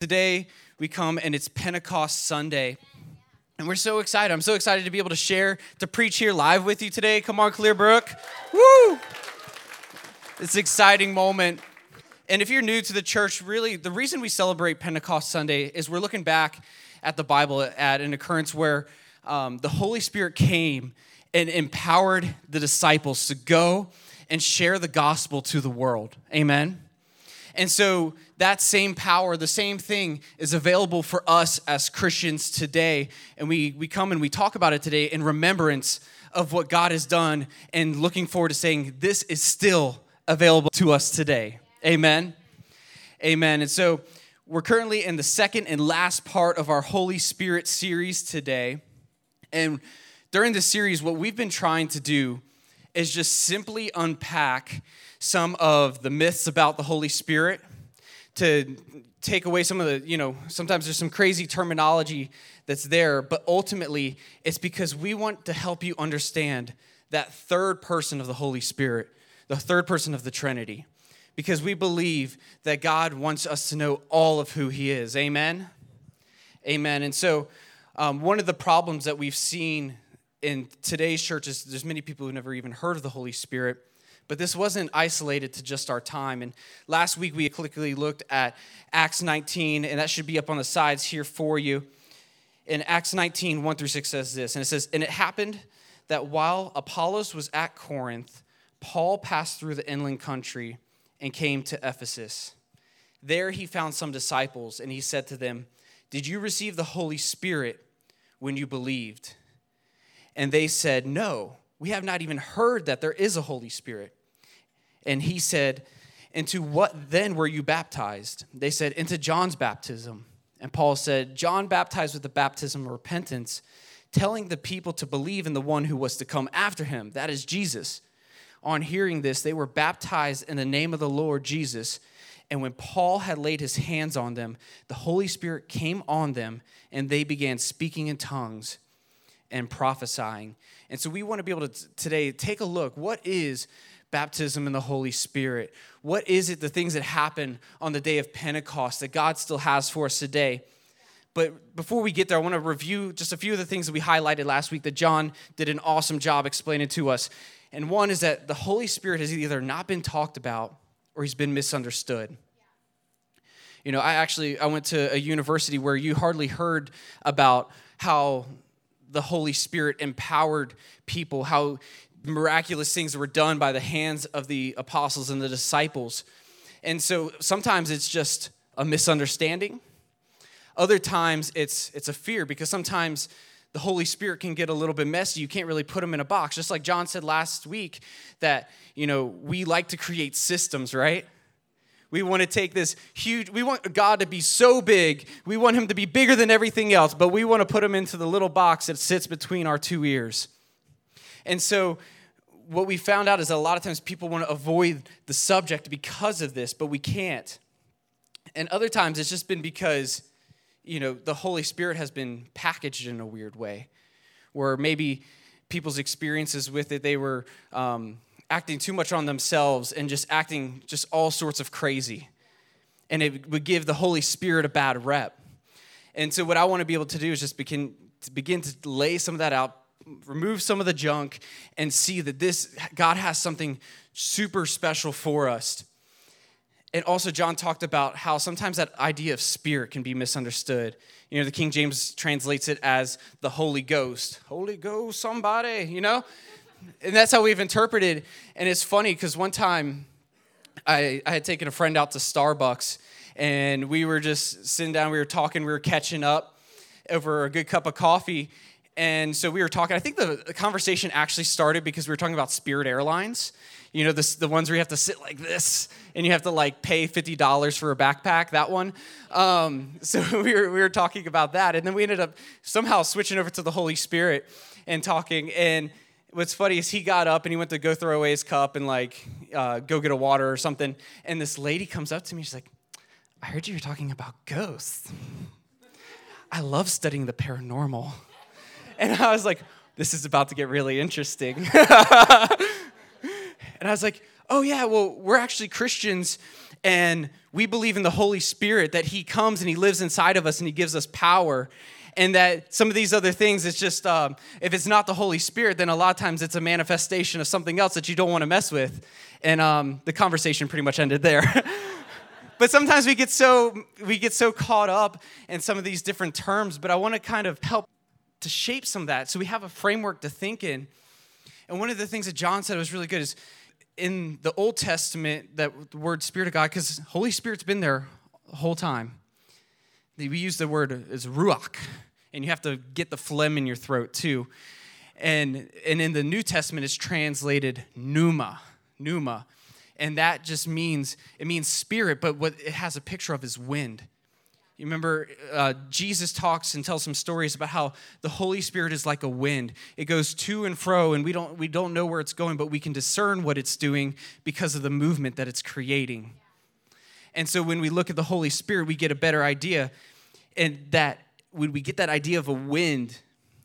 Today we come and it's Pentecost Sunday. And we're so excited. I'm so excited to be able to share, to preach here live with you today. Come on, Clearbrook. Woo! It's an exciting moment. And if you're new to the church, really, the reason we celebrate Pentecost Sunday is we're looking back at the Bible at an occurrence where um, the Holy Spirit came and empowered the disciples to go and share the gospel to the world. Amen. And so that same power, the same thing is available for us as Christians today. And we, we come and we talk about it today in remembrance of what God has done and looking forward to saying this is still available to us today. Amen. Amen. And so we're currently in the second and last part of our Holy Spirit series today. And during this series, what we've been trying to do is just simply unpack some of the myths about the Holy Spirit to take away some of the, you know, sometimes there's some crazy terminology that's there, but ultimately it's because we want to help you understand that third person of the Holy Spirit, the third person of the Trinity, because we believe that God wants us to know all of who He is. Amen? Amen. And so, um, one of the problems that we've seen in today's church is there's many people who never even heard of the Holy Spirit. But this wasn't isolated to just our time. And last week we quickly looked at Acts 19, and that should be up on the sides here for you. In Acts 19, 1 through 6 says this, and it says, And it happened that while Apollos was at Corinth, Paul passed through the inland country and came to Ephesus. There he found some disciples, and he said to them, Did you receive the Holy Spirit when you believed? And they said, No, we have not even heard that there is a Holy Spirit. And he said, Into what then were you baptized? They said, Into John's baptism. And Paul said, John baptized with the baptism of repentance, telling the people to believe in the one who was to come after him, that is Jesus. On hearing this, they were baptized in the name of the Lord Jesus. And when Paul had laid his hands on them, the Holy Spirit came on them, and they began speaking in tongues and prophesying. And so we want to be able to today take a look. What is baptism in the Holy Spirit? What is it, the things that happen on the day of Pentecost that God still has for us today? But before we get there, I want to review just a few of the things that we highlighted last week that John did an awesome job explaining to us. And one is that the Holy Spirit has either not been talked about or he's been misunderstood. You know, I actually I went to a university where you hardly heard about how the Holy Spirit empowered people, how miraculous things were done by the hands of the apostles and the disciples. And so sometimes it's just a misunderstanding. Other times it's it's a fear because sometimes the Holy Spirit can get a little bit messy. You can't really put them in a box. Just like John said last week that, you know, we like to create systems, right? We want to take this huge, we want God to be so big. We want him to be bigger than everything else, but we want to put him into the little box that sits between our two ears. And so, what we found out is that a lot of times people want to avoid the subject because of this, but we can't. And other times it's just been because, you know, the Holy Spirit has been packaged in a weird way, where maybe people's experiences with it, they were um, acting too much on themselves and just acting just all sorts of crazy. And it would give the Holy Spirit a bad rep. And so, what I want to be able to do is just begin to, begin to lay some of that out remove some of the junk and see that this God has something super special for us. And also, John talked about how sometimes that idea of spirit can be misunderstood. You know, the King James translates it as the Holy Ghost. Holy Ghost, somebody, you know? And that's how we've interpreted. And it's funny because one time I, I had taken a friend out to Starbucks and we were just sitting down, we were talking, we were catching up over a good cup of coffee. And so we were talking. I think the, the conversation actually started because we were talking about Spirit Airlines. You know, the ones where you have to sit like this and you have to like pay $50 for a backpack, that one. Um, so we were, we were talking about that. And then we ended up somehow switching over to the Holy Spirit and talking. And what's funny is he got up and he went to go throw away his cup and like uh, go get a water or something. And this lady comes up to me. She's like, I heard you were talking about ghosts. I love studying the paranormal. And I was like, this is about to get really interesting. and I was like, oh, yeah, well, we're actually Christians And we believe in the Holy Spirit that He comes and He lives inside of us and He gives us power. And that some of these other things, it's just, um, if it's not the Holy Spirit, then a lot of times it's a manifestation of something else that you don't want to mess with. And um, the conversation pretty much ended there. but sometimes we get so we get so caught up in some of these different terms but i want to kind of help to shape some of that so we have a framework to think in and one of the things that john said was really good is in the Old Testament, that the word Spirit of God, because Holy Spirit's been there the whole time. We use the word as ruach, and you have to get the phlegm in your throat too. And, and in the New Testament, it's translated pneuma, pneuma. And that just means, it means spirit, but what it has a picture of is wind. You remember uh, Jesus talks and tells some stories about how the Holy Spirit is like a wind. It goes to and fro, and we don't, we don't know where it's going, but we can discern what it's doing because of the movement that it's creating. And so when we look at the Holy Spirit, we get a better idea. And that when we get that idea of a wind,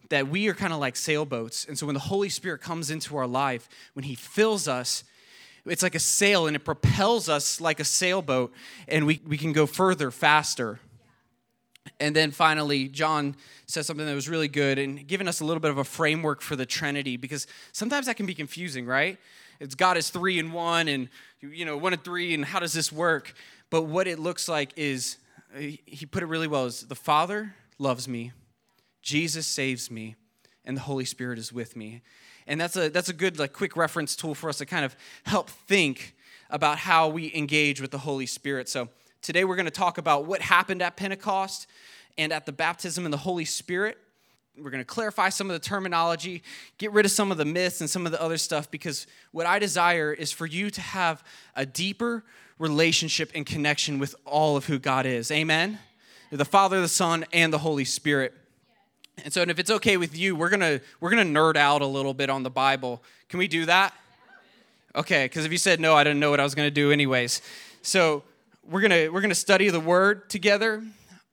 that we are kind of like sailboats. And so when the Holy Spirit comes into our life, when He fills us, it's like a sail and it propels us like a sailboat, and we, we can go further, faster. And then finally, John says something that was really good and giving us a little bit of a framework for the Trinity because sometimes that can be confusing, right? It's God is three and one, and you know, one and three, and how does this work? But what it looks like is uh, he put it really well is the Father loves me, Jesus saves me, and the Holy Spirit is with me. And that's a that's a good like quick reference tool for us to kind of help think about how we engage with the Holy Spirit. So Today we're going to talk about what happened at Pentecost and at the baptism in the Holy Spirit. We're going to clarify some of the terminology, get rid of some of the myths and some of the other stuff because what I desire is for you to have a deeper relationship and connection with all of who God is. Amen? The Father, the Son, and the Holy Spirit. And so, and if it's okay with you, we're gonna we're gonna nerd out a little bit on the Bible. Can we do that? Okay, because if you said no, I didn't know what I was gonna do anyways. So we're gonna we're gonna study the word together.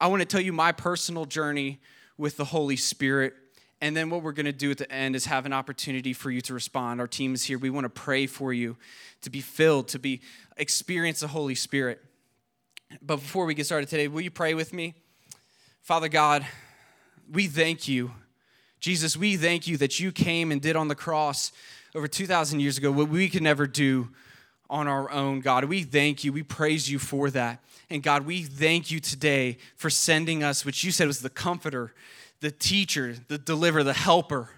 I want to tell you my personal journey with the holy spirit. And then what we're to do at the end is have an opportunity for you to respond. Our team is here. We want to pray for you to be filled to be experience the holy spirit. But before we get started today will you pray with me? Father god we thank you. Jesus we thank you that you came and did on the cross over 2000 years ago what we could never do on our own, God. We thank you. We praise you for that. And God, we thank you today for sending us, which you said was the comforter, the teacher, the deliverer, the helper.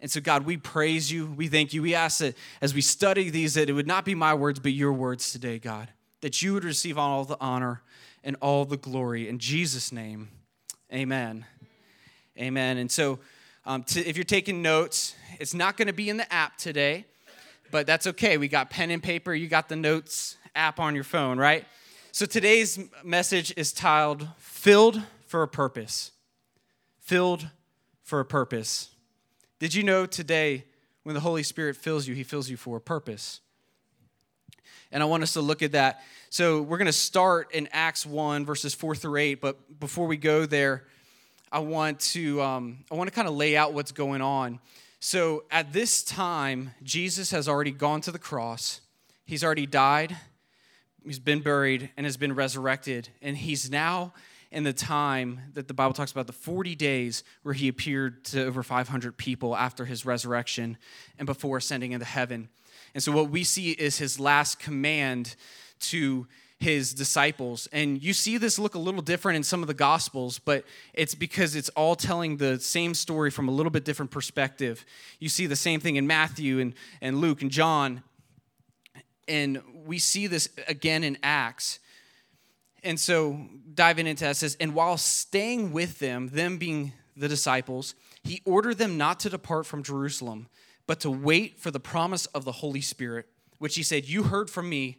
And so, God, we praise you. We thank you. We ask that as we study these, that it would not be my words, but your words today, God, that you would receive all the honor and all the glory. In Jesus' name, amen. Amen. And so, um, to, if you're taking notes, it's not going to be in the app today but that's okay. We got pen and paper, you got the notes app on your phone, right? So today's message is titled Filled for a Purpose. Filled for a Purpose. Did you know today when the Holy Spirit fills you, He fills you for a purpose? And I want us to look at that. So we're going to start in Acts 1, verses 4 through 8. But before we go there, I want to um, I want to kind of lay out what's going on. So at this time, Jesus has already gone to the cross. He's already died, he's been buried, and has been resurrected. And he's now in the time that the Bible talks about the 40 days where he appeared to over 500 people after his resurrection and before ascending into heaven. And so what we see is his last command to his disciples. And you see this look a little different in some of the gospels, but it's because it's all telling the same story from a little bit different perspective. You see the same thing in Matthew and, and Luke and John. And we see this again in Acts. And so diving into that says, and while staying with them, them being the disciples, he ordered them not to depart from Jerusalem, but to wait for the promise of the Holy Spirit, which he said, You heard from me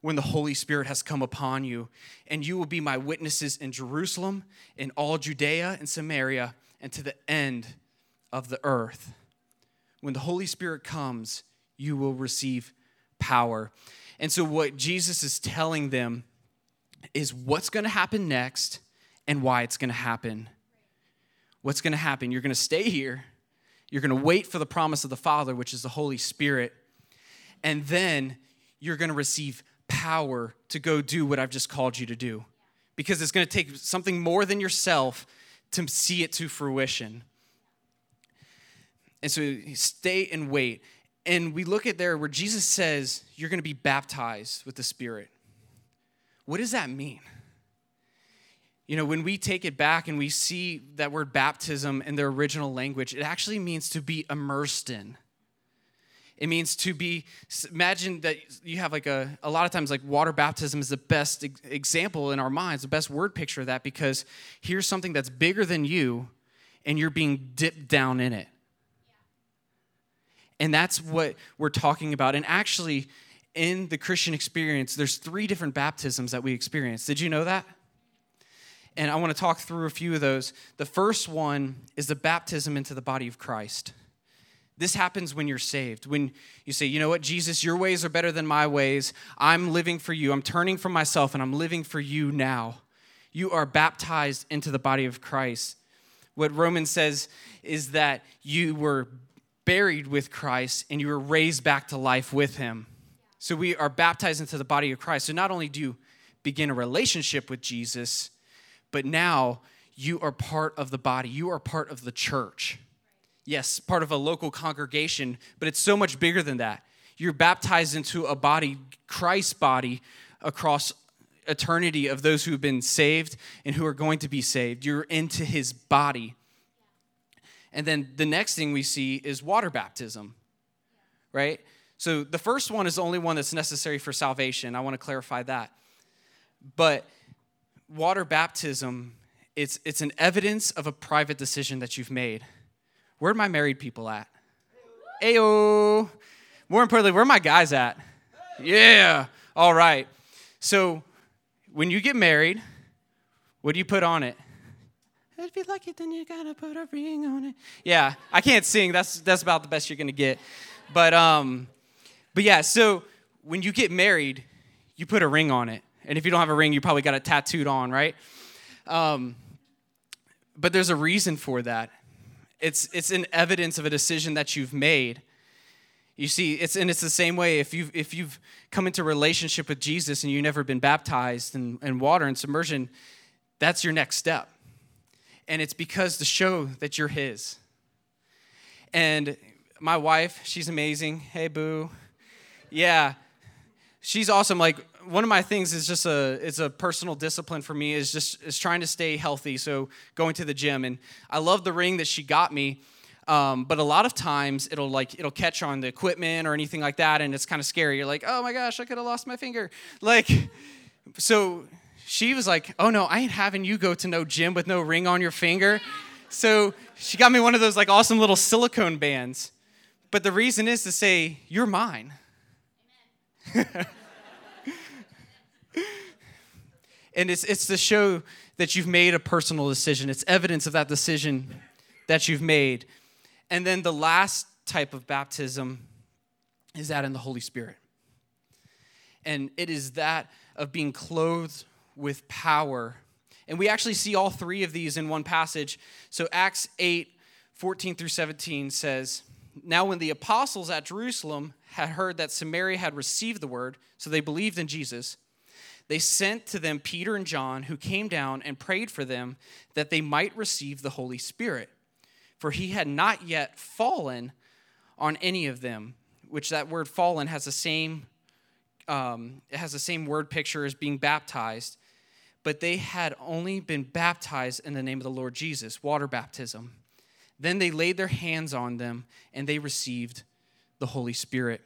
when the Holy Spirit has come upon you, and you will be my witnesses in Jerusalem, in all Judea and Samaria, and to the end of the earth. When the Holy Spirit comes, you will receive power. And so, what Jesus is telling them is what's going to happen next and why it's going to happen. What's going to happen? You're going to stay here. You're going to wait for the promise of the Father, which is the Holy Spirit. And then you're going to receive power to go do what I've just called you to do. Because it's going to take something more than yourself to see it to fruition. And so stay and wait. And we look at there where Jesus says, You're going to be baptized with the Spirit. What does that mean? You know, when we take it back and we see that word baptism in their original language, it actually means to be immersed in. It means to be, imagine that you have like a, a lot of times, like water baptism is the best example in our minds, the best word picture of that, because here's something that's bigger than you and you're being dipped down in it. And that's what we're talking about. And actually, in the Christian experience, there's three different baptisms that we experience. Did you know that? And I want to talk through a few of those. The first one is the baptism into the body of Christ. This happens when you're saved. When you say, you know what, Jesus, your ways are better than my ways. I'm living for you. I'm turning from myself and I'm living for you now. You are baptized into the body of Christ. What Romans says is that you were buried with Christ and you were raised back to life with him. So we are baptized into the body of Christ. So not only do you begin a relationship with Jesus, but now you are part of the body, you are part of the church. Yes, part of a local congregation, but it's so much bigger than that. You're baptized into a body, Christ's body, across eternity of those who have been saved and who are going to be saved. You're into his body. And then the next thing we see is water baptism, right? So the first one is the only one that's necessary for salvation. I want to clarify that. But water baptism, it's, it's an evidence of a private decision that you've made. Where are my married people at? Ayo. More importantly, where are my guys at? Yeah. All right. So when you get married, what do you put on it? If you like it, then you gotta put a ring on it. Yeah, I can't sing. That's that's about the best you're gonna get. But um, but yeah. So when you get married, you put a ring on it, and if you don't have a ring, you probably got it tattooed on, right? Um, but there's a reason for that. It's it's an evidence of a decision that you've made. You see, it's and it's the same way if you've if you've come into relationship with Jesus and you've never been baptized in, in water and submersion, that's your next step and it's because to show that you're His. And my wife, she's amazing. Hey, boo. Yeah, she's awesome. Like one of my things is just a it's a personal discipline for me is just is trying to stay healthy. So going to the gym, and I love the ring that she got me. Um, but a lot of times it'll like it'll catch on the equipment or anything like that, and it's kind of scary. You're like, oh my gosh, I could have lost my finger. Like, so she was like, Oh no, I ain't having you go to no gym with no ring on your finger. So she got me one of those like awesome little silicone bands. But the reason is to say, You're mine. and it's, it's to show that you've made a personal decision. It's evidence of that decision that you've made. And then the last type of baptism is that in the Holy Spirit. And it is that of being clothed with power. And we actually see all three of these in one passage. So Acts 8, 14 through 17 says, Now when the apostles at Jerusalem had heard that Samaria had received the word, so they believed in Jesus, they sent to them Peter and John, who came down and prayed for them that they might receive the Holy Spirit. For he had not yet fallen on any of them, which that word fallen has the same um, it has the same word picture as being baptized but they had only been baptized in the name of the Lord Jesus, water baptism. Then they laid their hands on them and they received the Holy Spirit.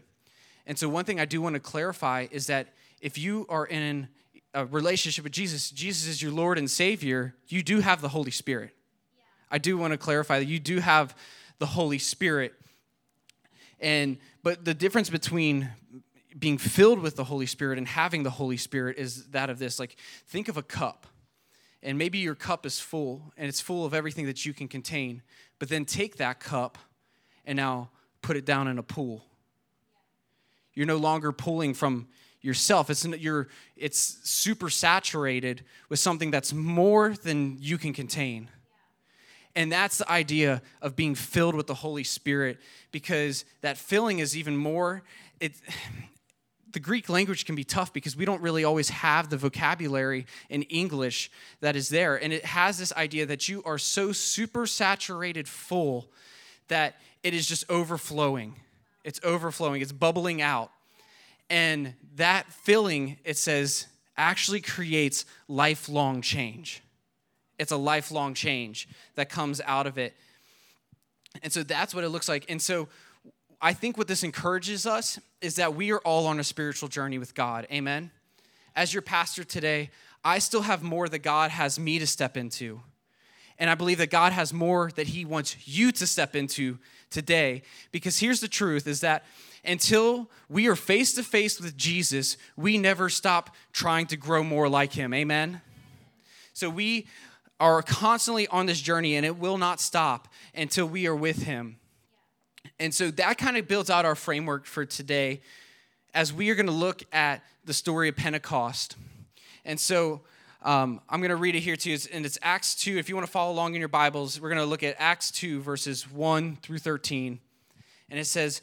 And so, one thing I do want to clarify is that if you are in a relationship with Jesus, Jesus is your Lord and Savior, you do have the Holy Spirit. Yeah. I do want to clarify that you do have the Holy Spirit. And but the difference between being filled with the Holy Spirit and having the Holy Spirit is that of this. Like, think of a cup. and maybe your cup is full and it's full of everything that you can contain, but then take that cup and now put it down in a pool. You're no longer pulling from yourself. It's you're it's super saturated with something that's more than you can contain. And that's the idea of being filled with the Holy Spirit because that filling is even more it the Greek language can be tough because we don't really always have the vocabulary in English that is there. And it has this idea that you are so super saturated full that it is just overflowing. It's overflowing, it's bubbling out. And that filling, it says, actually creates lifelong change. It's a lifelong change that comes out of it. And so that's what it looks like. And so I think what this encourages us is that we are all on a spiritual journey with God. Amen. As your pastor today, I still have more that God has me to step into. And I believe that God has more that He wants you to step into today. Because here's the truth is that until we are face to face with Jesus, we never stop trying to grow more like Him. Amen? So we are constantly on this journey and it will not stop until we are with Him. And so that kind of builds out our framework for today as we are going to look at the story of Pentecost. And so um, I'm going to read it here to you, and it's Acts 2. If you want to follow along in your Bibles, we're going to look at Acts 2, verses 1 through 13. And it says,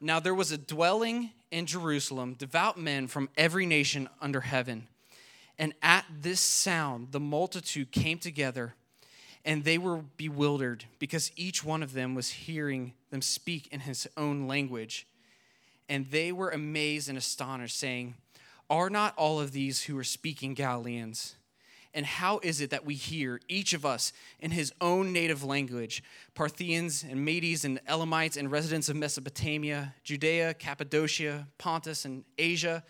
Now there was a dwelling in Jerusalem, devout men from every nation under heaven. And at this sound, the multitude came together and they were bewildered because each one of them was hearing them speak in his own language. And they were amazed and astonished, saying, Are not all of these who are speaking Galileans? And how is it that we hear, each of us, in his own native language, Parthians and Medes and Elamites and residents of Mesopotamia, Judea, Cappadocia, Pontus and Asia,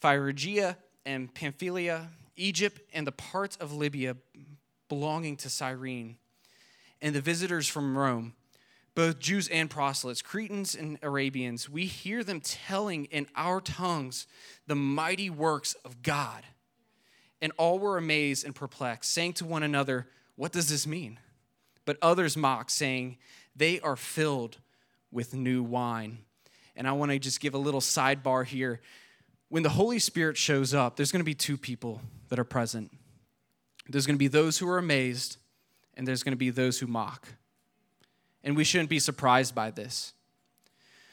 Phrygia and Pamphylia, Egypt and the parts of Libya belonging to Cyrene, and the visitors from Rome, both Jews and proselytes, Cretans and Arabians, we hear them telling in our tongues the mighty works of God. And all were amazed and perplexed, saying to one another, What does this mean? But others mocked, saying, They are filled with new wine. And I want to just give a little sidebar here. When the Holy Spirit shows up, there's going to be two people that are present. There's going to be those who are amazed, and there's going to be those who mock. And we shouldn't be surprised by this.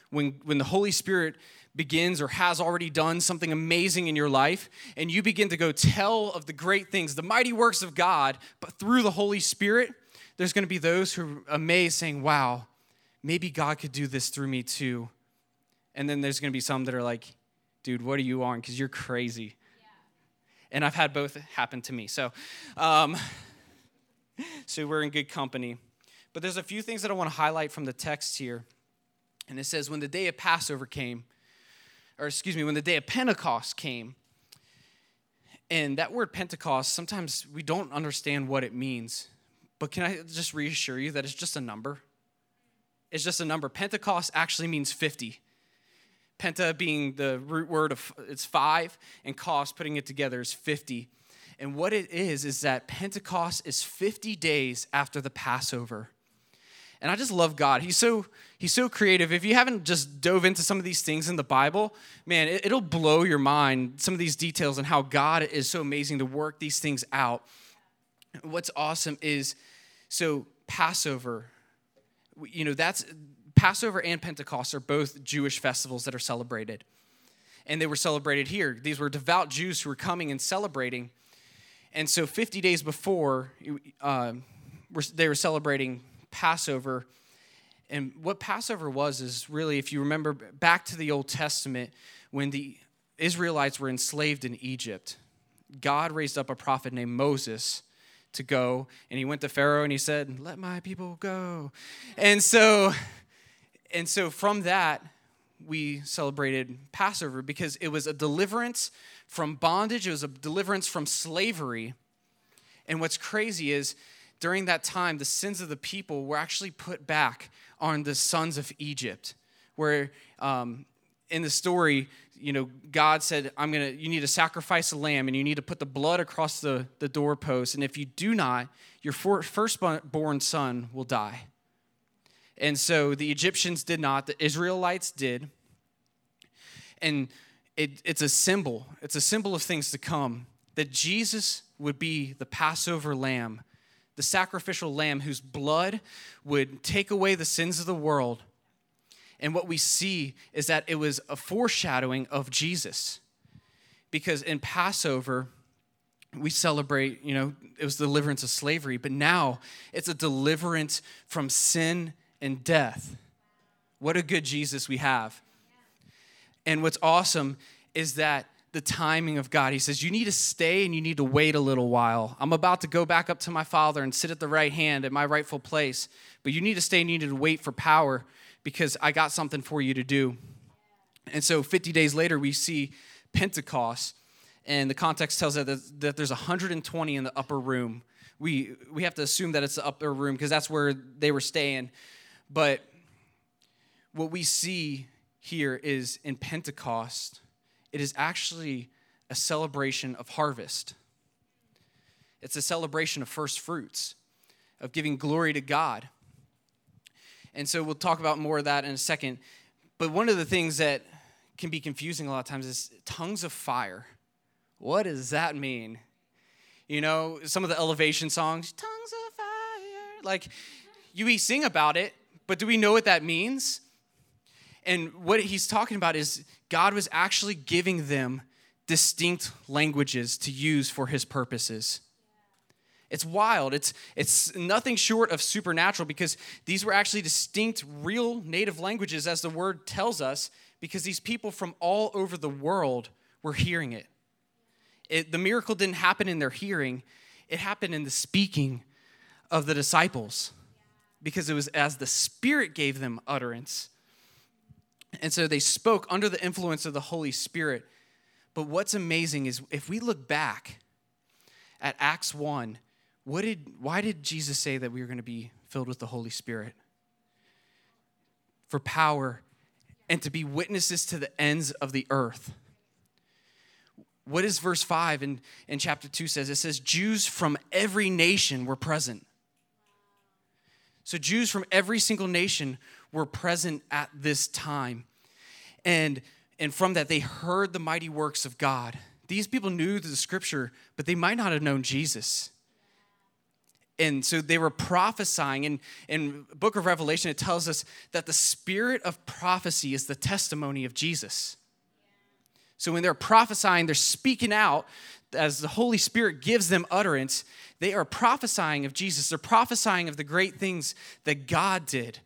When, when the Holy Spirit begins or has already done something amazing in your life, and you begin to go tell of the great things, the mighty works of God, but through the Holy Spirit, there's going to be those who are amazed, saying, Wow, maybe God could do this through me too. And then there's going to be some that are like, Dude, what are you on? Because you're crazy and I've had both happen to me. So, um, so we're in good company. But there's a few things that I want to highlight from the text here. And it says, when the day of Passover came, or excuse me, when the day of Pentecost came, and that word Pentecost, sometimes we don't understand what it means. But can I just reassure you that it's just a number? It's just a number. Pentecost actually means 50 penta being the root word of it's five, and cost, putting it together, is 50. And what it is, is that Pentecost is 50 days after the Passover. And I just love God. He's so he's so creative. If you haven't just dove into some of these things in the Bible, man, it, will blow your mind. Some of these details and how God is so amazing to work these things out. What's awesome is so Passover. You know that's Passover and Pentecost are both Jewish festivals that are celebrated. And they were celebrated here. These were devout Jews who were coming and celebrating. And so 50 days before, uh, they were celebrating Passover. And what Passover was is really, if you remember back to the Old Testament, when the Israelites were enslaved in Egypt, God raised up a prophet named Moses to go. And he went to Pharaoh and he said, Let my people go. And so, and so from that, we celebrated Passover because it was a deliverance from bondage, it was a deliverance from slavery. And what's crazy is during that time, the sins of the people were actually put back on the sons of Egypt, where um, in the story, you know, God said, I'm gonna, you need to sacrifice a lamb and you need to put the blood across the, the doorpost. And if you do not, your firstborn son will die. And so the Egyptians did not, the Israelites did. And it, it's a symbol, it's a symbol of things to come that Jesus would be the Passover lamb, the sacrificial lamb whose blood would take away the sins of the world and what we see is that it was a foreshadowing of Jesus. Because in Passover, we celebrate, you know, it was the deliverance of slavery, but now it's a deliverance from sin and death. What a good Jesus we have. And what's awesome is that the timing of God. He says, You need to stay and you need to wait a little while. I'm about to go back up to my Father and sit at the right hand at my rightful place, but you need to stay and you need to wait for power because I got something for you to do. And so 50 days later, we see Pentecost, and the context tells us that there's 120 in the upper room. We, we have to assume that it's the upper room because that's where they were staying. But what we see here is in Pentecost, it is actually a celebration of harvest. It's a celebration of first fruits, of giving glory to God. And so we'll talk about more of that in a second. But one of the things that can be confusing a lot of times is tongues of fire. What does that mean? You know, some of the elevation songs, tongues of fire. Like, you we sing about it, but do we know what that means? And what he's talking about is God was actually giving them distinct languages to use for his purposes. It's wild. It's, it's nothing short of supernatural because these were actually distinct, real native languages, as the word tells us, because these people from all over the world were hearing it. it the miracle didn't happen in their hearing, it happened in the speaking of the disciples because it was as the Spirit gave them utterance. And so they spoke under the influence of the Holy Spirit. But what's amazing is if we look back at Acts 1, what did, why did Jesus say that we were going to be filled with the Holy Spirit? For power and to be witnesses to the ends of the earth. What is verse 5 in, in chapter 2 says? It says, Jews from every nation were present. So, Jews from every single nation were present at this time. And, and from that, they heard the mighty works of God. These people knew the scripture, but they might not have known Jesus. And so they were prophesying. And in book of revelation it tells us that the spirit of prophecy is the testimony of jesus. So when they're prophesying they're speaking out as the holy spirit gives them utterance. They are prophesying of jesus. They're prophesying of the great things that god did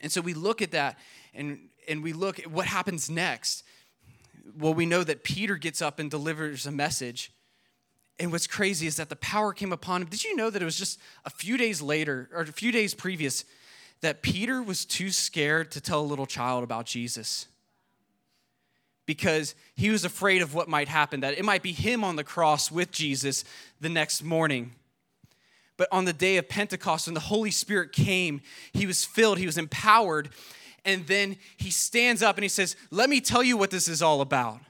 and so we look at that and and we look at what happens next well we know that peter gets up and delivers a message and what's crazy is that the power came upon him. Did you know that it was just a few days later, or a few days previous, that Peter was too scared to tell a little child about Jesus? Because he was afraid of what might happen, that it might be him on the cross with Jesus the next morning. But on the day of Pentecost, when the Holy Spirit came, he was filled, he was empowered, and then he stands up and he says, Let me tell you what this is all about.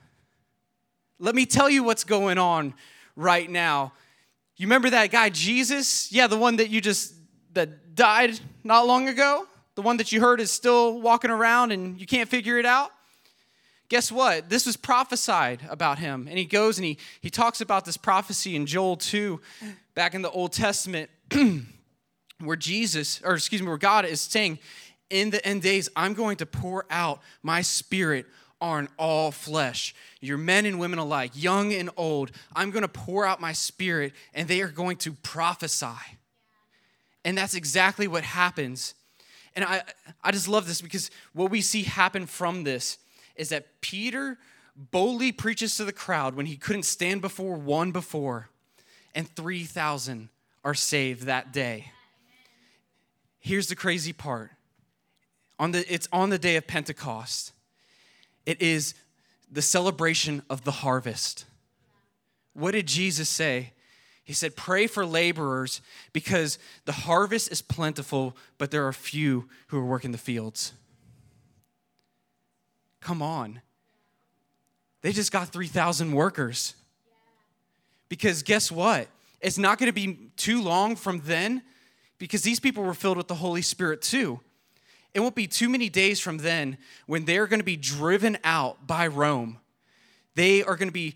Let me tell you what's going on right now. You remember that guy Jesus? Yeah, the one that you just that died not long ago? The one that you heard is still walking around and you can't figure it out? Guess what? This was prophesied about him. And he goes and he, he talks about this prophecy in Joel 2, back in the Old Testament, where Jesus, or excuse me, where God is saying, In the end days, I'm going to pour out my spirit on all flesh, your men and women alike, young and old. I'm going to pour out my spirit and they are going to prophesy. And that's exactly what happens. And I, I just love this because what we see happen from this is that Peter boldly preaches to the crowd when he couldn't stand before one before. and 3,000 are saved that day. Here's the crazy part. On the, it's on the day of Pentecost. It is the celebration of the harvest. What did Jesus say? He said, Pray for laborers because the harvest is plentiful, but there are few who are working the fields. Come on. They just got 3,000 workers. Because guess what? It's not going to be too long from then because these people were filled with the Holy Spirit too. It won't be too many days from then when they're going to be driven out by Rome. They are going to be,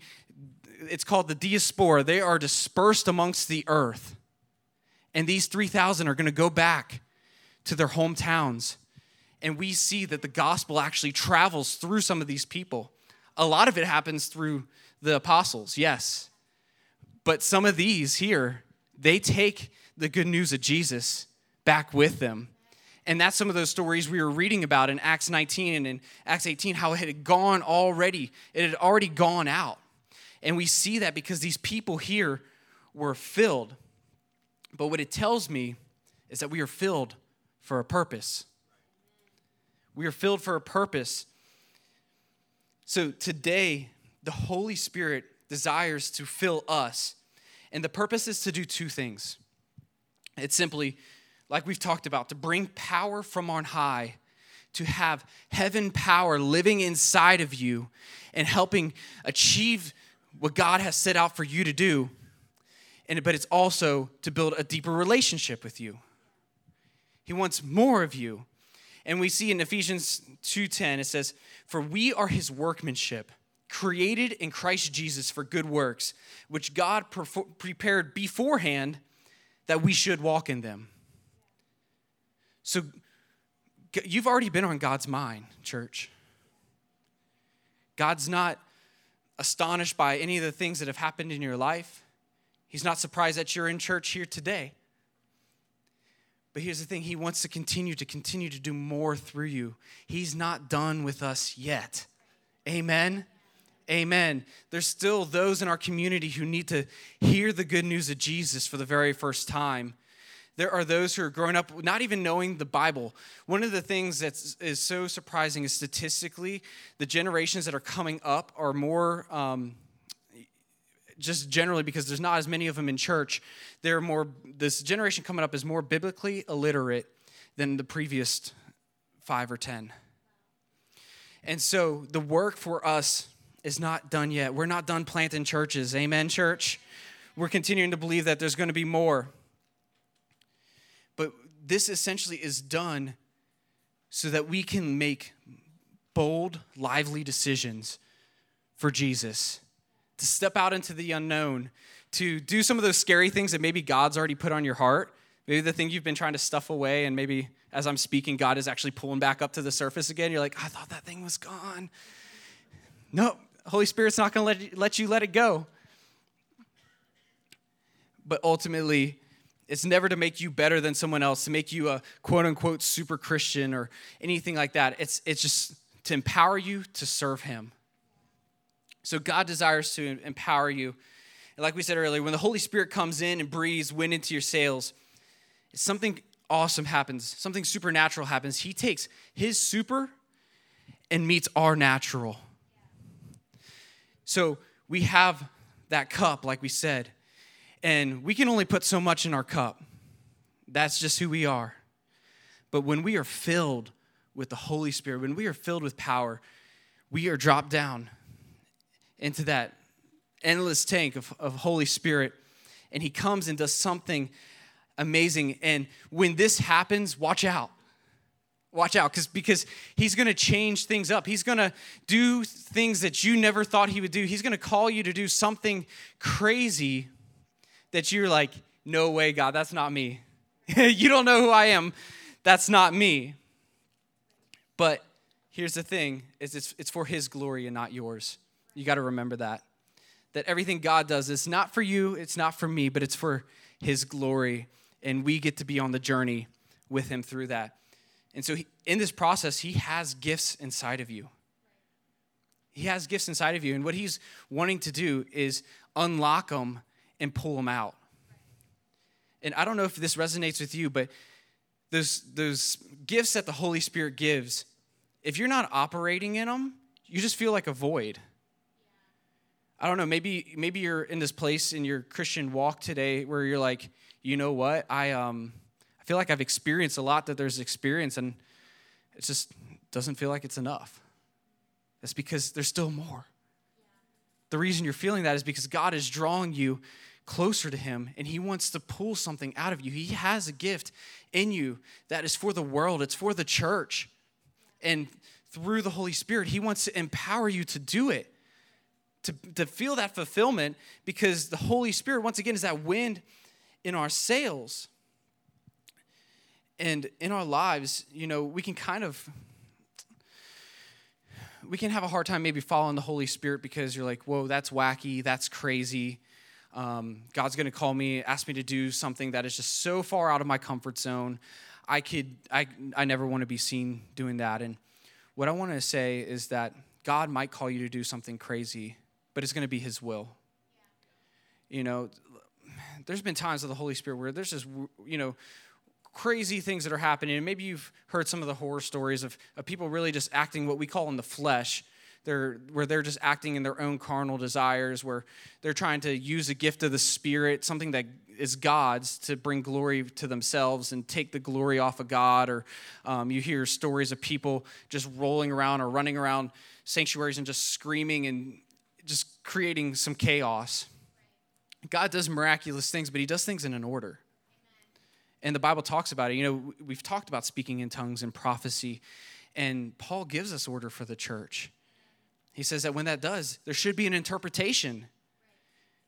it's called the diaspora, they are dispersed amongst the earth. And these 3,000 are going to go back to their hometowns. And we see that the gospel actually travels through some of these people. A lot of it happens through the apostles, yes. But some of these here, they take the good news of Jesus back with them. And that's some of those stories we were reading about in Acts 19 and in Acts 18, how it had gone already. It had already gone out. And we see that because these people here were filled. But what it tells me is that we are filled for a purpose. We are filled for a purpose. So today, the Holy Spirit desires to fill us. And the purpose is to do two things. It's simply, like we've talked about, to bring power from on high, to have heaven power living inside of you and helping achieve what God has set out for you to do. And, but it's also to build a deeper relationship with you. He wants more of you. And we see in Ephesians 2:10 it says, "For we are his workmanship, created in Christ Jesus for good works, which God prepared beforehand that we should walk in them." So you've already been on God's mind, church. God's not astonished by any of the things that have happened in your life. He's not surprised that you're in church here today. But here's the thing He wants to continue to continue to do more through you. He's not done with us yet. Amen. Amen. There's still those in our community who need to hear the good news of Jesus for the very first time. There are those who are growing up not even knowing the Bible. One of the things that is so surprising is statistically, the generations that are coming up are more. Um, just generally because there's not as many of them in church, they're more, this generation coming up is more biblically illiterate than the previous five or 10. And so the work for us is not done yet. We're not done planting churches. Amen, church? We're continuing to believe that there's going to be more. But this essentially is done so that we can make bold, lively decisions for Jesus to step out into the unknown, to do some of those scary things that maybe God's already put on your heart. Maybe the thing you've been trying to stuff away, and maybe as I'm speaking, God is actually pulling back up to the surface again. You're like, I thought that thing was gone. No, Holy Spirit's not going to let let you let it go. But ultimately, it's never to make you better than someone else, to make you a quote unquote super Christian or anything like that. It's, it's just to empower you to serve Him. So God desires to empower you. And like we said earlier, when the Holy Spirit comes in and breathes wind into your sails, something awesome happens, something supernatural happens. He takes his super and meets our natural. So we have that cup, like we said, and we can only put so much in our cup. That's just who we are. But when we are filled with the Holy Spirit, when we are filled with power, we are dropped down into that endless tank of, of Holy Spirit, and He comes and does something amazing. And when this happens, watch out. Watch out, because because he's gonna change things up. He's gonna do things that you never thought he would do. He's gonna call you to do something crazy that you're like, no way, God, that's not me. you don't know who I am. That's not me. But here's the thing is it's, it's for his glory and not yours. You got to remember that. That everything God does is not for you, it's not for me, but it's for His glory. And we get to be on the journey with Him through that. And so, he, in this process, He has gifts inside of you. He has gifts inside of you. And what He's wanting to do is unlock them and pull them out. And I don't know if this resonates with you, but those, those gifts that the Holy Spirit gives, if you're not operating in them, you just feel like a void. I don't know, maybe maybe you're in this place in your Christian walk today where you're like, you know what? I um I feel like I've experienced a lot that there's experience and it just doesn't feel like it's enough. That's because there's still more. The reason you're feeling that is because God is drawing you closer to Him and He wants to pull something out of you. He has a gift in you that is for the world, it's for the church. And through the Holy Spirit, He wants to empower you to do it, to, to feel that fulfillment, because the Holy Spirit, once again, is that wind in our sails. And in our lives, you know, we can kind of we can have a hard time maybe following the Holy Spirit because you're like, whoa, that's wacky, that's crazy. Um, God's going to call me, ask me to do something that is just so far out of my comfort zone. I could, I, I never want to be seen doing that. And what I want to say is that God might call you to do something crazy, but it's going to be His will. You know, there's been times of the Holy Spirit where there's just, you know, crazy things that are happening. And maybe you've heard some of the horror stories of, of people really just acting what we call in the flesh. They're, where they're just acting in their own carnal desires, where they're trying to use a gift of the Spirit, something that is God's, to bring glory to themselves and take the glory off of God. Or um, you hear stories of people just rolling around or running around sanctuaries and just screaming and just creating some chaos. God does miraculous things, but He does things in an order and the Bible talks about it. You know, we've talked about speaking in tongues and prophecy, and Paul gives us order for the church. He says that when that does, there should be an interpretation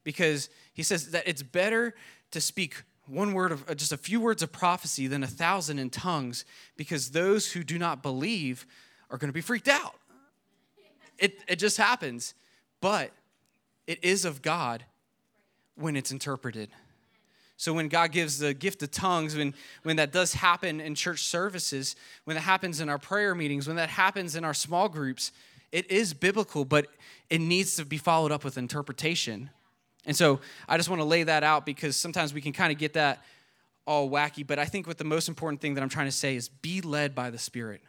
because he says that it's better to speak one word of uh, just a few words of prophecy than a thousand in tongues because those who do not believe are going to be freaked out. It, it just happens, but it is of God when it's interpreted. So when God gives the gift of tongues, when, when that does happen in church services, when that happens in our prayer meetings, when that happens in our small groups, it is biblical, but it needs to be followed up with interpretation. And so I just want to lay that out because sometimes we can kind of get that all wacky. But I think what the most important thing that I'm trying to say is be led by the Spirit.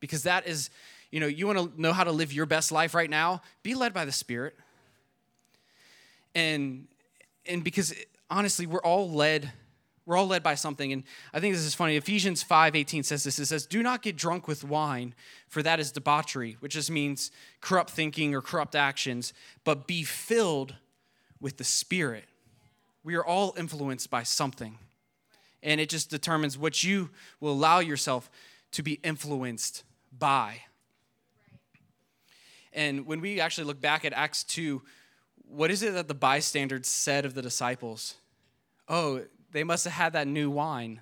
Because that is, you know, you want to know how to live your best life right now, be led by the Spirit. And and because honestly, we're all led we're all led by something. And i think this is funny. Ephesians 5 18 says this. It says do not get drunk with wine for that is debauchery which just means corrupt thinking or corrupt actions but be filled with the spirit. We are all influenced by something. And it just determines what you will allow yourself to be influenced by and when we actually look back at acts 2 what is it that the bystanders said of the disciples? Oh, they must have had that new wine.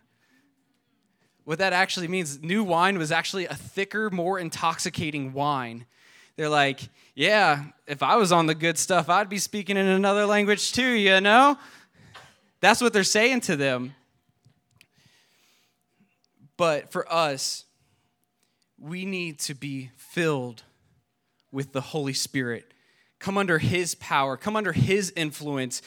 What that actually means, new wine was actually a thicker, more intoxicating wine. They're like, yeah, if I was on the good stuff, I'd be speaking in another language too, you know? That's what they're saying to them. But for us, we need to be filled with the Holy Spirit come under His power, come under His influence,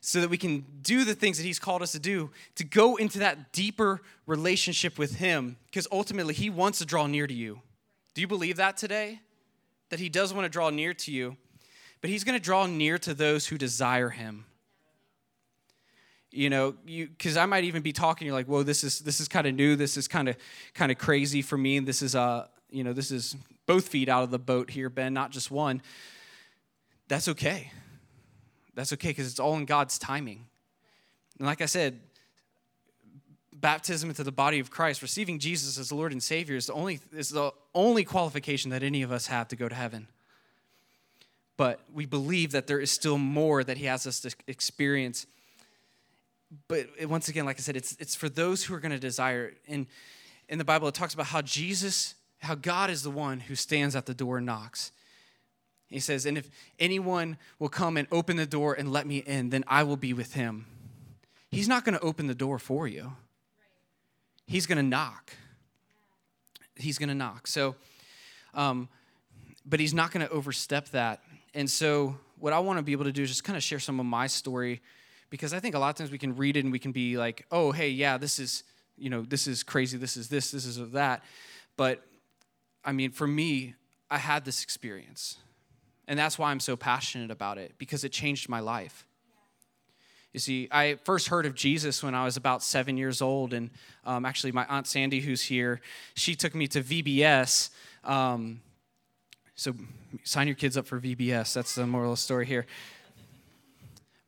so that we can do the things that He's called us to do, to go into that deeper relationship with Him, because ultimately He wants to draw near to you. Do you believe that today? That He does want to draw near to you, but He's going to draw near to those who desire Him. You know, you because I might even be talking. You're like, "Whoa, this is this is kind of new. This is kind of kind of crazy for me. This is uh, you know, this is both feet out of the boat here, Ben, not just one." that's okay. That's okay because it's all in God's timing. And like I said, baptism into the body of Christ, receiving Jesus as Lord and Savior is the only is the only qualification that any of us have to go to heaven. But we believe that there is still more that He has us to experience. But once again, like I said, it's it's for those who are going to desire it. And in the Bible, it talks about how Jesus, how God is the one who stands at the door and knocks. He says, And if anyone will come and open the door and let me in, then I will be with him. He's not going to open the door for you, he's going to knock. He's going to knock. So, um, but he's not going to overstep that. And so, what I want to be able to do is just kind of share some of my story because I think a lot of times we can read it and we can be like, oh, hey, yeah, this is, you know, this is crazy, this is this, this is that. But I mean, for me, I had this experience. And that's why I'm so passionate about it because it changed my life. You see, I first heard of Jesus when I was about seven years old, and um, actually, my aunt Sandy, who's here, she took me to VBS. Um, so, sign your kids up for VBS. That's the moral story here.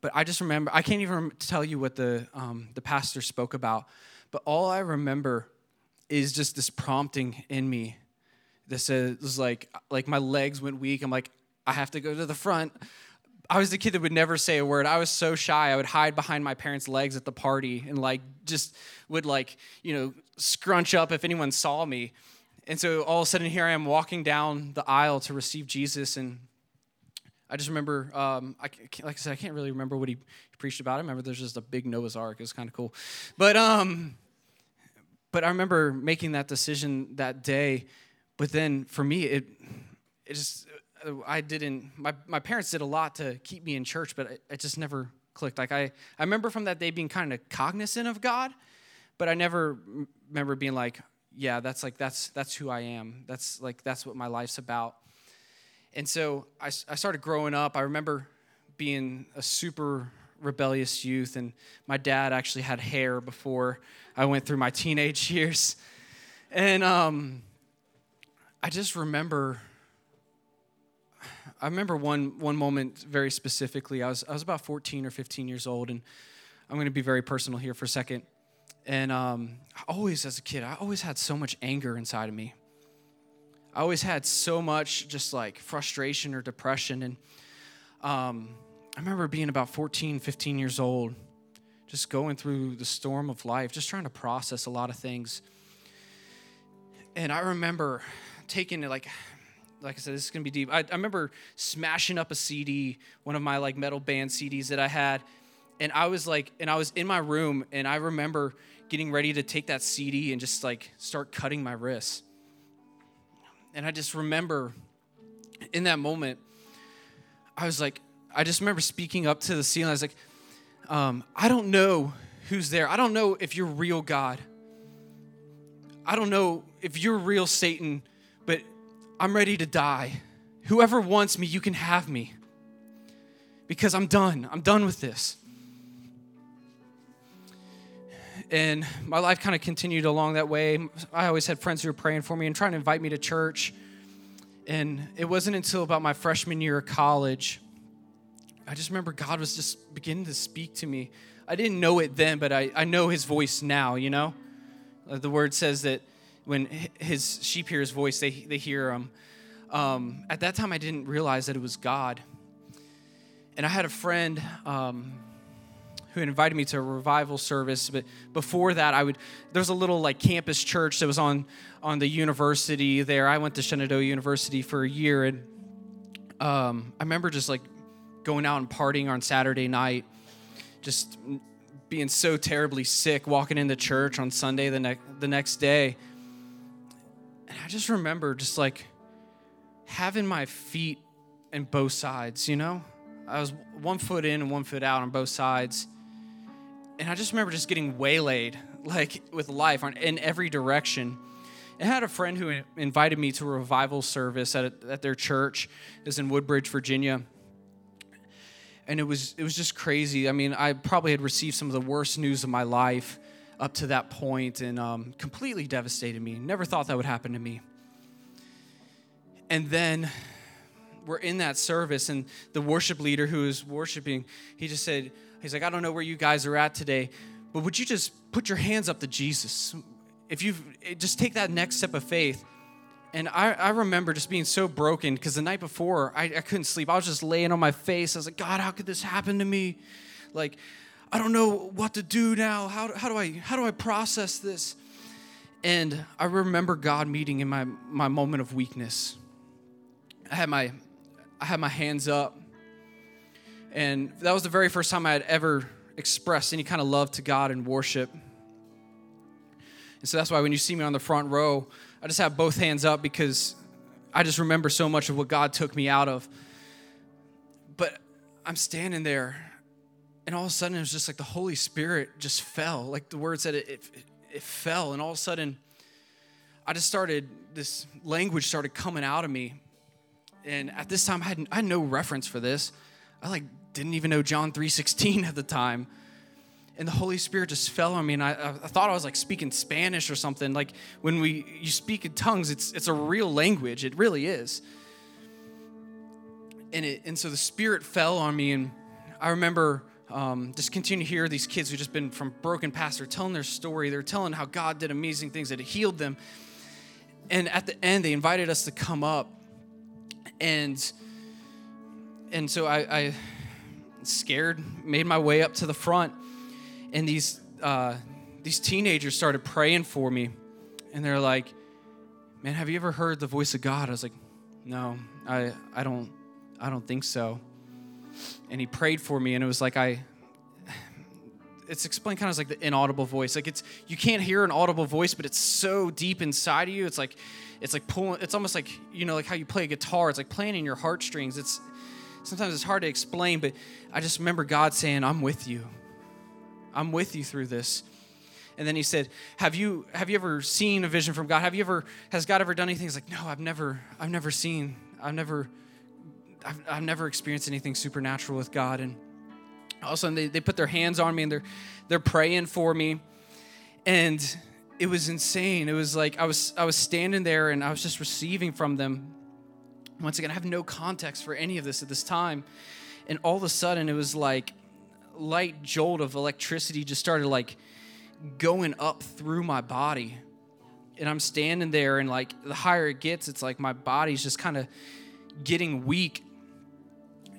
But I just remember, I can't even tell you what the um, the pastor spoke about, but all I remember is just this prompting in me. This is like, like my legs went weak. I'm like, I have to go to the front. I was the kid that would never say a word. I was so shy. I would hide behind my parents' legs at the party and like just would like, you know, scrunch up if anyone saw me. And so all of a sudden here I am walking down the aisle to receive Jesus and I just remember, um, I, like I said, I can't really remember what he preached about. I remember there's just a big Noah's Ark. It was kind of cool. But, um, but I remember making that decision that day. But then for me, it, it just I didn't, my, my parents did a lot to keep me in church, but it, it just never clicked. Like, I, I remember from that day being kind of cognizant of God, but I never remember being like, yeah, that's like, that's, that's who I am. That's like, that's what my life's about. And so I, I started growing up. I remember being a super rebellious youth, and my dad actually had hair before I went through my teenage years. And um, I just remember I remember one, one moment very specifically. I was, I was about 14 or 15 years old, and I'm going to be very personal here for a second. And um, always, as a kid, I always had so much anger inside of me. I always had so much just like frustration or depression. And um, I remember being about 14, 15 years old, just going through the storm of life, just trying to process a lot of things. And I remember taking it like like I said, this is gonna be deep. I, I remember smashing up a CD, one of my like metal band CDs that I had, and I was like, and I was in my room, and I remember getting ready to take that CD and just like start cutting my wrists. And I just remember in that moment, I was like, I just remember speaking up to the ceiling. I was like, um, I don't know who's there. I don't know if you're real God. I don't know if you're real Satan, but I'm ready to die. Whoever wants me, you can have me. Because I'm done. I'm done with this. And my life kind of continued along that way. I always had friends who were praying for me and trying to invite me to church. And it wasn't until about my freshman year of college, I just remember God was just beginning to speak to me. I didn't know it then, but I, I know his voice now, you know? The word says that when his sheep hear his voice, they, they hear him. Um, at that time, I didn't realize that it was God. And I had a friend um, who invited me to a revival service. But before that, I would there's a little like campus church that was on on the university there. I went to Shenandoah University for a year, and um, I remember just like going out and partying on Saturday night, just being so terribly sick, walking into church on Sunday the next the next day. And I just remember just like having my feet in both sides, you know? I was one foot in and one foot out on both sides. And I just remember just getting waylaid, like with life in every direction. And I had a friend who invited me to a revival service at, a, at their church. Was in Woodbridge, Virginia. And it was, it was just crazy. I mean, I probably had received some of the worst news of my life up to that point and um, completely devastated me. Never thought that would happen to me. And then we're in that service, and the worship leader who is worshiping, he just said, He's like, I don't know where you guys are at today, but would you just put your hands up to Jesus? If you just take that next step of faith. And I, I remember just being so broken because the night before I, I couldn't sleep. I was just laying on my face. I was like, God, how could this happen to me? Like, I don't know what to do now. How, how, do, I, how do I process this? And I remember God meeting in my, my moment of weakness. I had my, I had my hands up. And that was the very first time I had ever expressed any kind of love to God and worship. And so that's why when you see me on the front row, I just have both hands up because I just remember so much of what God took me out of. But I'm standing there, and all of a sudden it was just like the Holy Spirit just fell. Like the word said, it, it, it fell, and all of a sudden I just started, this language started coming out of me. And at this time, I had, I had no reference for this. I like didn't even know John 3.16 at the time. And the Holy Spirit just fell on me, and I, I thought I was like speaking Spanish or something. Like when we you speak in tongues, it's it's a real language. It really is. And it and so the Spirit fell on me, and I remember um, just continue to hear these kids who just been from broken past. They're telling their story. They're telling how God did amazing things that healed them. And at the end, they invited us to come up, and and so I, I scared made my way up to the front and these uh, these teenagers started praying for me, and they're like, "Man, have you ever heard the voice of God?" I was like, "No, I I don't I don't think so." And he prayed for me, and it was like I. It's explained kind of like the inaudible voice. Like it's you can't hear an audible voice, but it's so deep inside of you. It's like it's like pulling. It's almost like you know, like how you play a guitar. It's like playing in your heartstrings. It's sometimes it's hard to explain, but I just remember God saying, "I'm with you." I'm with you through this. And then he said, "Have you have you ever seen a vision from God? Have you ever has God ever done anything?" He's like, "No, I've never I've never seen I've never I've, I've never experienced anything supernatural with God." And all of a sudden, they, they put their hands on me and they're they're praying for me, and it was insane. It was like I was I was standing there and I was just receiving from them. Once again, I have no context for any of this at this time, and all of a sudden, it was like light jolt of electricity just started like going up through my body. And I'm standing there, and like the higher it gets, it's like my body's just kind of getting weak.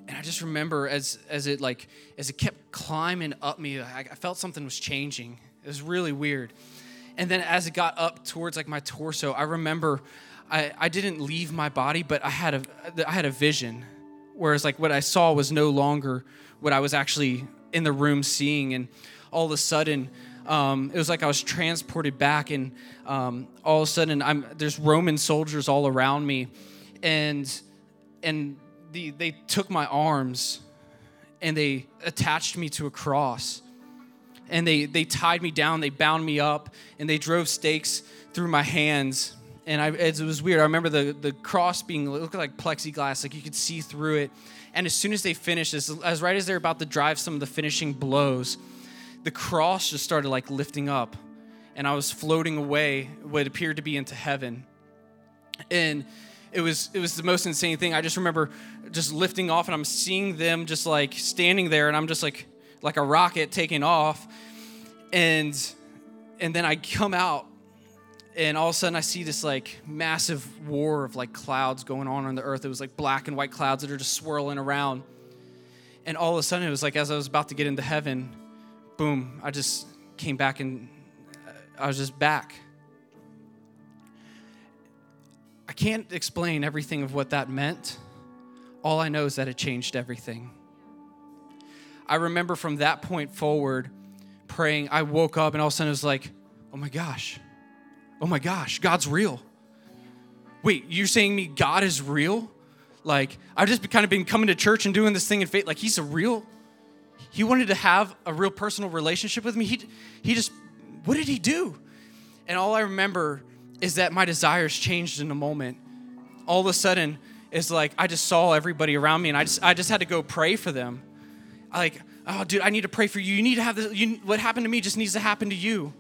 And I just remember as as it like as it kept climbing up me, I, I felt something was changing. It was really weird. And then as it got up towards like my torso, I remember I, I didn't leave my body, but I had a I had a vision. Whereas like what I saw was no longer what I was actually in the room seeing, and all of a sudden, um, it was like I was transported back, and um, all of a sudden, I'm there's Roman soldiers all around me, and and the, they took my arms, and they attached me to a cross, and they they tied me down, they bound me up, and they drove stakes through my hands. And I, it was weird. I remember the, the cross being looked like plexiglass, like you could see through it. And as soon as they finished, as, as right as they're about to drive some of the finishing blows, the cross just started like lifting up. And I was floating away, what appeared to be into heaven. And it was it was the most insane thing. I just remember just lifting off and I'm seeing them just like standing there and I'm just like like a rocket taking off. And and then I come out and all of a sudden I see this like massive war of like clouds going on on the earth. It was like black and white clouds that are just swirling around. And all of a sudden it was like as I was about to get into heaven, boom, I just came back and uh, I was just back. Can't explain everything of what that meant. All I know is that it changed everything. I remember from that point forward praying, I woke up and all of a sudden it was like, oh my gosh, oh my gosh, God's real. Wait, you're saying me God is real? Like, I've just kind of been coming to church and doing this thing in faith. Like, He's a real, He wanted to have a real personal relationship with me. He, he just, what did He do? And all I remember is that my desires changed in a moment. All of a sudden, it's like I just saw everybody around me and I just, I just had to go pray for them. Like, oh, dude, I need to pray for you. You need to have this, you, what happened to me just needs to happen to you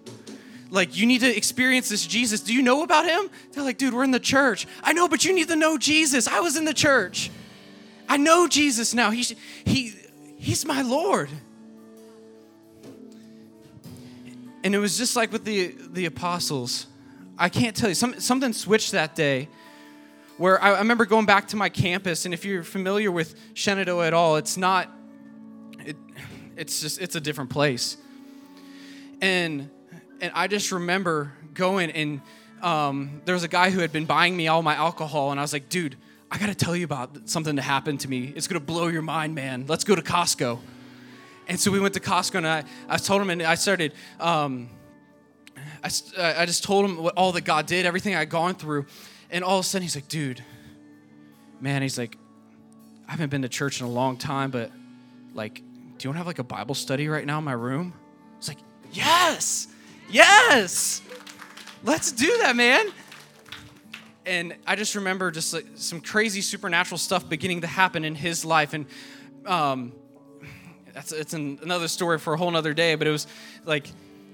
like you need to experience this Jesus. Do you know about him? They're like, dude, we're in the church. I know, but you need to know Jesus. I was in the church. I know Jesus now. He, he, he's my Lord. And it was just like with the, the apostles. I can't tell you, some, something switched that day where I, I remember going back to my campus. And if you're familiar with Shenandoah at all, it's not, it, it's just, it's a different place. And and I just remember going and um, there was a guy who had been buying me all my alcohol, and I was like, dude, I gotta tell you about something that happened to me. It's gonna blow your mind, man. Let's go to Costco. And so we went to Costco, and I, I told him, and I started, um, I, I just told him what, all that God did, everything I'd gone through. And all of a sudden, he's like, dude, man, he's like, I haven't been to church in a long time, but like, do you want to have like a Bible study right now in my room? It's like, yes, yes, let's do that, man. And I just remember just like some crazy supernatural stuff beginning to happen in his life. And um, that's it's an, another story for a whole nother day, but it was like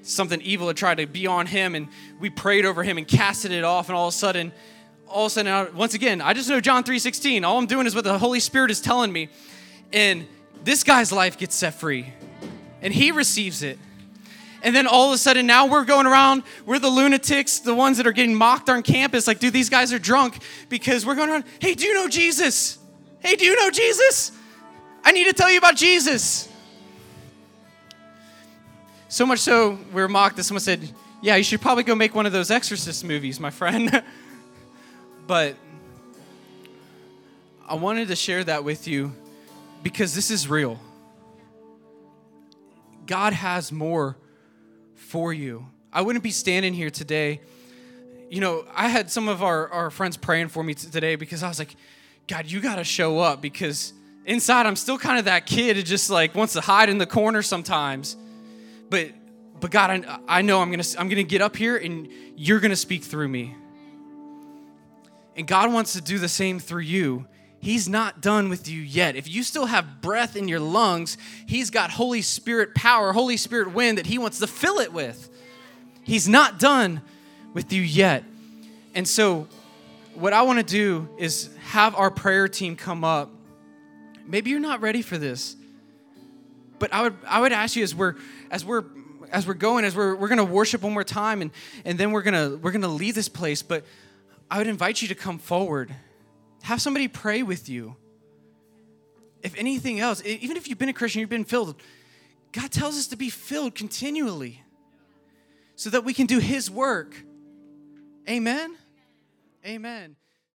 something evil had tried to be on him, and we prayed over him and casted it off, and all of a sudden, all of a sudden, once again, I just know John 3:16. All I'm doing is what the Holy Spirit is telling me. And this guy's life gets set free. And he receives it. And then all of a sudden, now we're going around, we're the lunatics, the ones that are getting mocked on campus. Like, dude, these guys are drunk because we're going around, hey, do you know Jesus? Hey, do you know Jesus? I need to tell you about Jesus. So much so, we were mocked that someone said, yeah, you should probably go make one of those exorcist movies, my friend. but I wanted to share that with you because this is real. God has more for you. I wouldn't be standing here today. You know, I had some of our, our friends praying for me today because I was like, God, you got to show up because inside I'm still kind of that kid who just like wants to hide in the corner sometimes. But but God, I, I know I'm gonna I'm gonna get up here and you're gonna speak through me. And God wants to do the same through you. He's not done with you yet. If you still have breath in your lungs, He's got Holy Spirit power, Holy Spirit wind that He wants to fill it with. He's not done with you yet. And so, what I want to do is have our prayer team come up. Maybe you're not ready for this, but I would I would ask you as we're as we're as we're going as we're, we're to worship one more time and and then we're to we're to leave this place but i would invite you to come forward have somebody pray with you. If anything else, even if you've been a Christian, you've been filled, God tells us to be filled continually so that we can do His work. Amen. Amen.